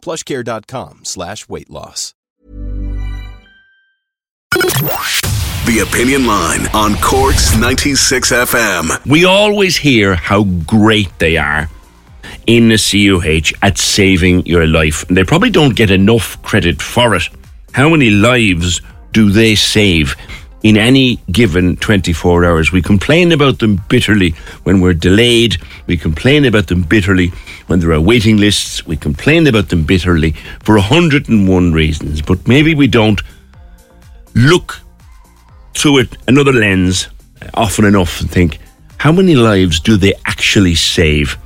plushcare.com slash weight loss. The Opinion Line on Cork's 96 FM. We always hear how great they are in the CUH at saving your life. And they probably don't get enough credit for it. How many lives do they save in any given 24 hours? We complain about them bitterly when we're delayed. We complain about them bitterly when there are waiting lists. We complain about them bitterly for 101 reasons. But maybe we don't look through it another lens uh, often enough and think, how many lives do they actually save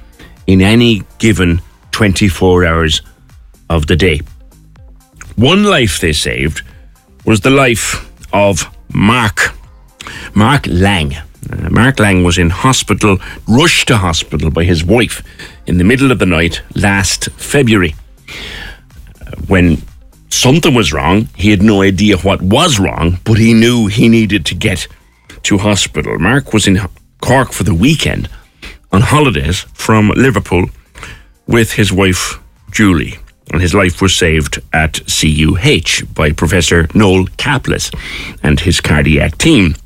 in any given 24 hours of the day? One life they saved was the life of Mark. Mark Lang. Uh, Mark Lang was in hospital, rushed to hospital by his wife in the middle of the night last February. Uh, when something was wrong, he had no idea what was wrong, but he knew he needed to get to hospital. Mark was in Cork for the weekend on holidays from Liverpool with his wife, Julie and his life was saved at CUH by Professor Noel Caplice and his cardiac team.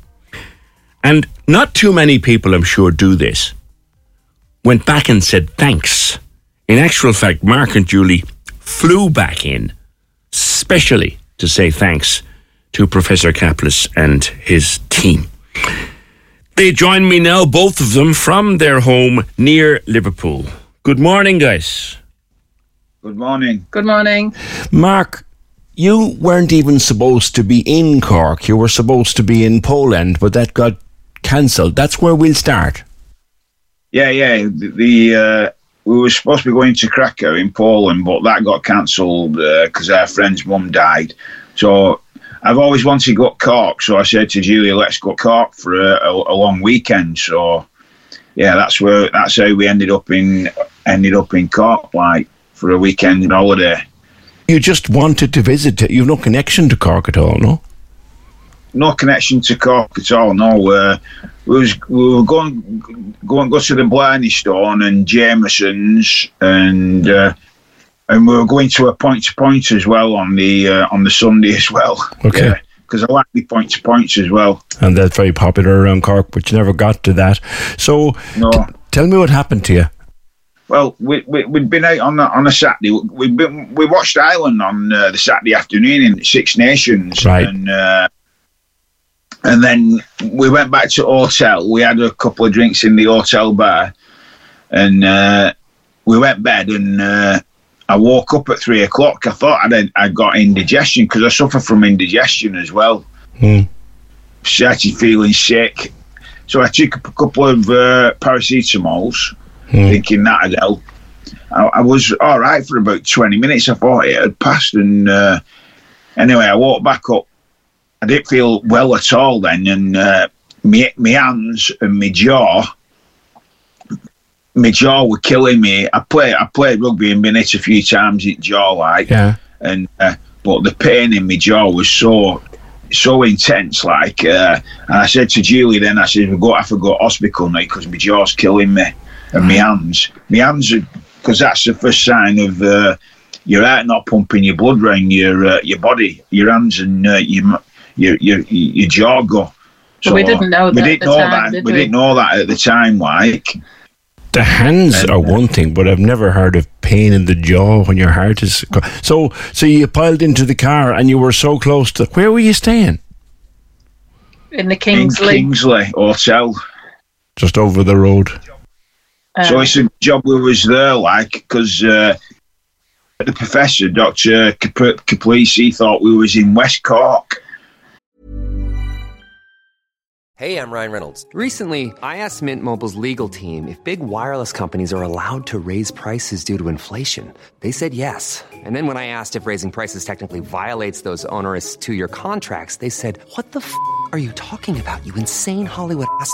And not too many people, I'm sure, do this. Went back and said thanks. In actual fact, Mark and Julie flew back in, specially to say thanks to Professor Caplice and his team. They join me now, both of them, from their home near Liverpool. Good morning, guys. Good morning. Good morning. Mark, you weren't even supposed to be in Cork. You were supposed to be in Poland, but that got cancelled. That's where we'll start. Yeah, yeah. The, the uh, we were supposed to be going to Krakow in Poland, but that got cancelled because uh, our friend's mum died. So I've always wanted to go to Cork, so I said to Julia, "Let's go to Cork for a, a, a long weekend." So yeah, that's where that's how we ended up in ended up in Cork, like for a weekend holiday. You just wanted to visit. it. You've no connection to Cork at all, no? No connection to Cork at all. No, uh, we was we were going going go to the Blarney Stone and Jameson's, and uh, and we were going to a point to point as well on the uh, on the Sunday as well. Okay. because I like the point to points as well. And that's very popular around Cork, but you never got to that. So, No. t- tell me what happened to you. Well, we, we we'd been out on a, on a Saturday. We been we watched Ireland on uh, the Saturday afternoon in Six Nations, Right. And uh, and then we went back to hotel. We had a couple of drinks in the hotel bar, and uh, we went bed. And uh, I woke up at three o'clock. I thought I'd I got indigestion because I suffer from indigestion as well. Hmm. Started feeling sick, so I took a couple of uh, paracetamols Hmm. thinking that'd help. I, I was all right for about 20 minutes. I thought it had passed. And uh, anyway, I walked back up. I didn't feel well at all then. And uh, my, my hands and my jaw, my jaw were killing me. I play, I played rugby and been hit a few times in jaw, like, Yeah. and uh, but the pain in my jaw was so so intense like uh, and I said to Julie then I said we've got to go to hospital now because my jaw's killing me and my hands my hands because that's the first sign of uh, your heart not pumping your blood around your uh, your body your hands and uh, your, your your your jaw go But we didn't know we that at didn't the know time, that did we, we? didn't know that at the time like The hands are one thing, but I've never heard of pain in the jaw when your heart is. co- So, so you piled into the car and you were so close to. Where were you staying? In the in Kingsley. Kingsley Hotel Just over the road. Uh, So it's a job we was there, like, because uh, the professor, Dr. Cap- Caplice, thought we was in West Cork. Hey, I'm Ryan Reynolds. Recently, I asked Mint Mobile's legal team if big wireless companies are allowed to raise prices due to inflation. They said yes. And then when I asked if raising prices technically violates those onerous two year contracts, they said, What the f are you talking about, you insane Hollywood ass?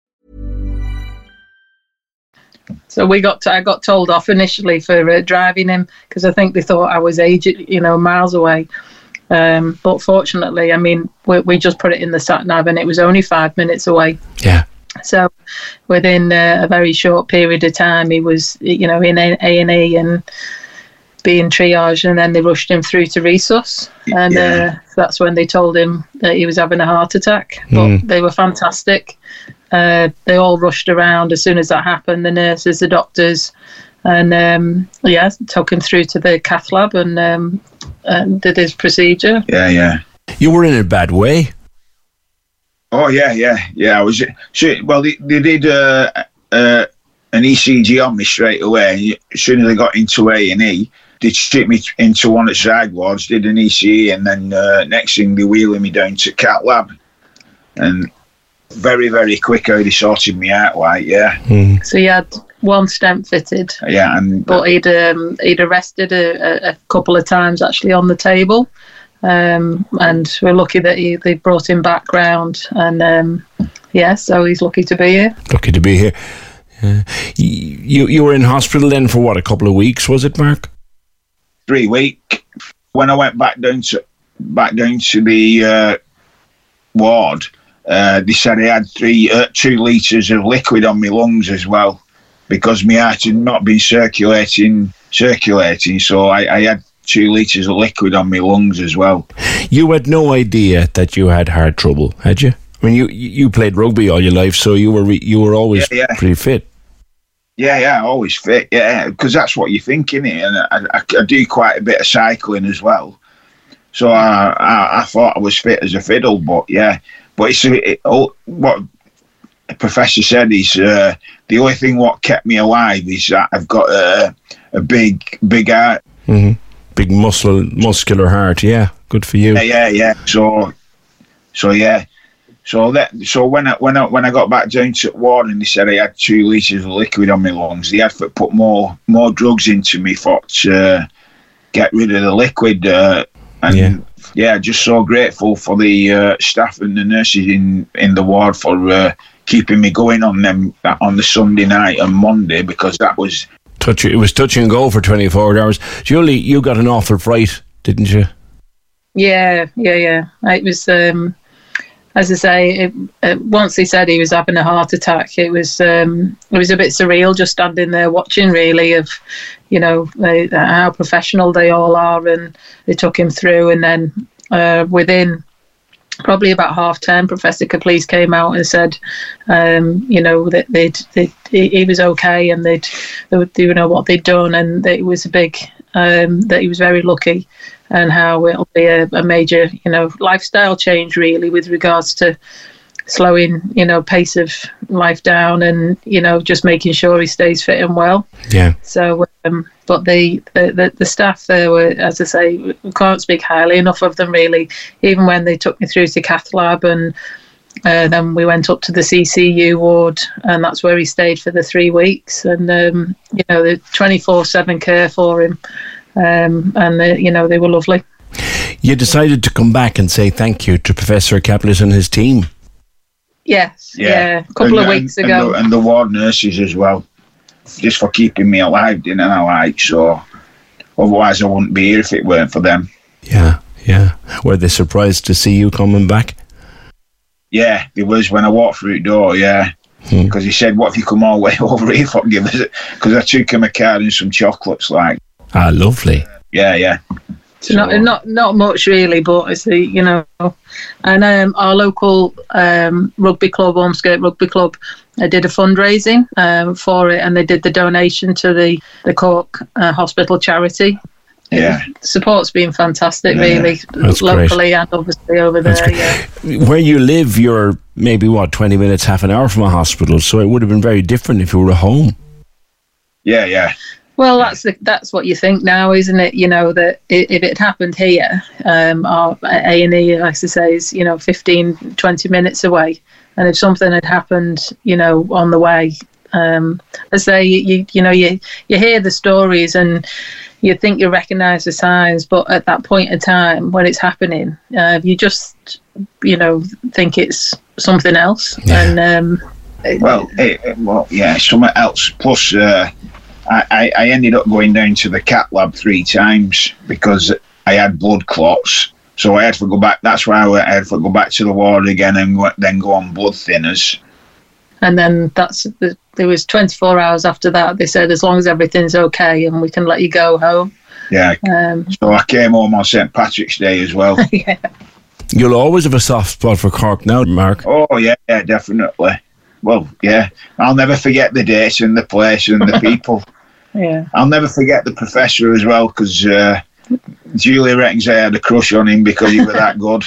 So we got to, I got told off initially for uh, driving him because I think they thought I was aged, you know, miles away. Um, but fortunately, I mean, we, we just put it in the sat nav and it was only five minutes away. Yeah. So within uh, a very short period of time, he was, you know, in A and E and being triaged, and then they rushed him through to resus, and Yeah. uh, that's when they told him that he was having a heart attack. But they were fantastic. Uh, they all rushed around as soon as that happened. The nurses, the doctors, and um, yeah, took him through to the cath lab and, um, and did his procedure. Yeah, yeah. You were in a bad way. Oh yeah, yeah, yeah. I was. So, well, they, they did uh, uh, an ECG on me straight away. As soon as I got into A and E, they took me into one at side wards, did an ECG, and then uh, next thing they wheeling me down to cath lab, and very, very quick how they sorted me out. Like, yeah, So he had one stent fitted, yeah, and but he'd um, he'd arrested a, a, a couple of times actually on the table, um, and we're lucky that he, they brought him back round, and um, yeah, so he's lucky to be here. Lucky to be here. Yeah. You you were in hospital then for what a couple of weeks was it, Mark? three week. When I went back down to back down to the uh, ward, uh, they said I had three uh, two litres of liquid on my lungs as well, because my heart had not been circulating circulating. So I, I had two litres of liquid on my lungs as well. You had no idea that you had heart trouble, had you? I mean, you you played rugby all your life, so you were re- you were always Yeah, yeah. pretty fit. Yeah, yeah, always fit. Yeah, because that's what you think, innit? And I, I, I do quite a bit of cycling as well. So I, I, I thought I was fit as a fiddle, but yeah. But it's it, oh, what the professor said is uh, the only thing what kept me alive is that I've got a, a big, big heart. Big muscle, muscular heart. Yeah, good for you. Yeah, yeah, yeah. So, so yeah. So that so when I when I when I got back down to and they said I had two litres of liquid on my lungs, they had to put more more drugs into me for to uh, get rid of the liquid. Uh, and Yeah. Yeah. just so grateful for the uh, staff and the nurses in in the ward for uh, keeping me going on them on the Sunday night and Monday because that was Touch it was touch and go for twenty four hours. Julie, you got an awful fright, didn't you? Yeah, yeah, yeah. It was, um, as I say, it, uh, once he said he was having a heart attack, it was um, it was a bit surreal just standing there watching, really, of you know they, how professional they all are, and they took him through, and then uh, within probably about half ten, Professor Caplice came out and said, um, you know, that they'd, they'd, he was okay, and they'd, they would, you know, what they'd done, and it was a big, um, that he was very lucky, and how it'll be a, a major, you know, lifestyle change really with regards to slowing, you know, pace of life down, and you know, just making sure he stays fit and well. Yeah. So, um, but the, the the the staff there were, as I say, can't speak highly enough of them. Really, even when they took me through to cath lab, and uh, then we went up to the CCU ward, and that's where he stayed for the three weeks. And um, you know, the twenty four seven care for him, um, and they, you know, they were lovely. You decided to come back and say thank you to Professor Caplice and his team. Yes, yeah, a couple of weeks and, ago. and the, and the ward nurses as well, just for keeping me alive, didn't I? Like so. Otherwise, I wouldn't be here if it weren't for them. Yeah, yeah. Were they surprised to see you coming back? Yeah, it was when I walked through the door. Yeah, because he said, "What if you come all the way over here for give us it?" Because I took him a card and some chocolates. Like, Ah, lovely. yeah, yeah. So not not not much really, but it's the you know, and um, our local um, rugby club, Ormskirk Rugby Club, uh, did a fundraising um, for it, and they did the donation to the the Cork uh, Hospital charity. Yeah. Support's been fantastic, Yeah, really, that's great. locally and obviously over there. Yeah. Where you live, you're maybe what twenty minutes, half an hour from a hospital, so it would have been very different if you were at home. Yeah, yeah, Well, that's the, that's what you think now, isn't it? You know that if it happened here, um, our A and E, like I say, is you know 15, 20 minutes away, and if something had happened, you know, on the way, um, I say you you know you you hear the stories and you think you recognise the signs, but at that point in time when it's happening, uh, you just you know think it's something else, and um, Well, it, it- well, yeah, something else. Plus, uh, I, I, I ended up going down to the cath lab three times because I had blood clots. So I had to go back. That's why I had to go back to the ward again and go, then go on blood thinners. and then that's the, there was 24 hours after that they said as long as everything's okay and we can let you go home Yeah. um, So I came home on St Patrick's Day as well. yeah You'll always have a soft spot for Cork now, Mark. oh yeah, yeah, definitely. Well, yeah, I'll never forget the dates and the place and the people. yeah I'll never forget the professor as well because uh, Julie reckons I had a crush on him because he was that good.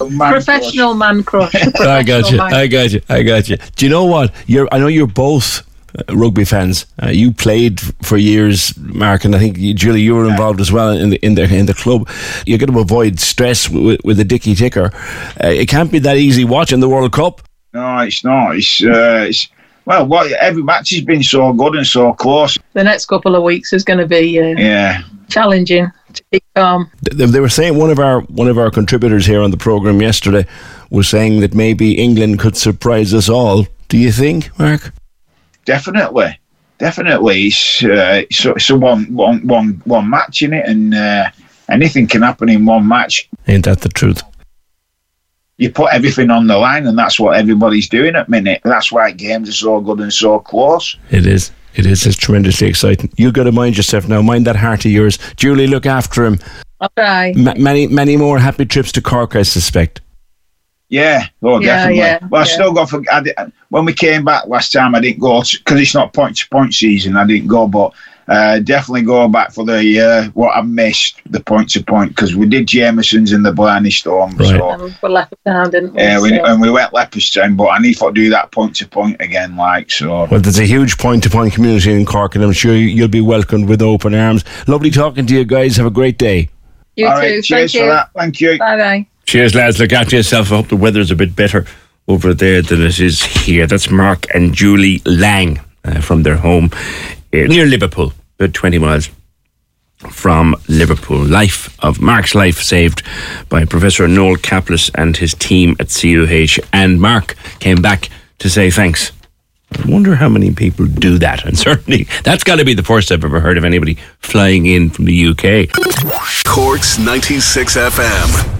Man professional man crush I got you. I got you. I got you. Do you know what? You're. I know you're both rugby fans. Uh, you played for years, Mark, and I think you, Julie, you were involved as well in the in the in the club. You're going to avoid stress with, with the dicky ticker. Uh, it can't be that easy watching the World Cup. No, it's not. It's, uh, it's well, what every match has been so good and so close. the next couple of weeks is going to be uh, Yeah, challenging to keep calm They, they were saying one of our one of our contributors here on the program yesterday was saying that maybe England could surprise us all. Do you think, Mark? Definitely, definitely. It's uh, it's, a- it's a one one one one match in it, and uh, anything can happen in one match. Ain't that the truth? You put everything on the line, and that's what everybody's doing at minute. That's why games are so good and so close. It is. It is. It's tremendously exciting. You've got to mind yourself now. Mind that heart of yours. Julie, look after him. I'll try Ma- many, many more happy trips to Cork, I suspect. Yeah, oh, Yeah, definitely. yeah, well, I yeah. still got for I di- when we came back last time. I didn't go because it's not point to point season. I didn't go, but uh, definitely go back for the uh, what I missed the point to point because we did Jameson's in the Blarney Stone. Right. So um, we left down didn't we yeah, we, So- and we went Leopardstown, but I need to do that point to point again. Like so, Well, there's a huge point to point community in Cork, and I'm sure you- you'll be welcomed with open arms. Lovely talking to you guys. Have a great day. you all too right. Cheers thank for you that. Thank you. bye bye Cheers, lads. Look after yourself. I hope the weather's a bit better over there than it is here. That's Mark and Julie Lang uh, from their home uh, near Liverpool, about 20 miles from Liverpool. Life of Mark's life saved by Professor Noel Caplice and his team at CUH. And Mark came back to say thanks. I wonder how many people do that. And certainly, that's got to be the first I've ever heard of anybody flying in from the UK. Corks 96 FM.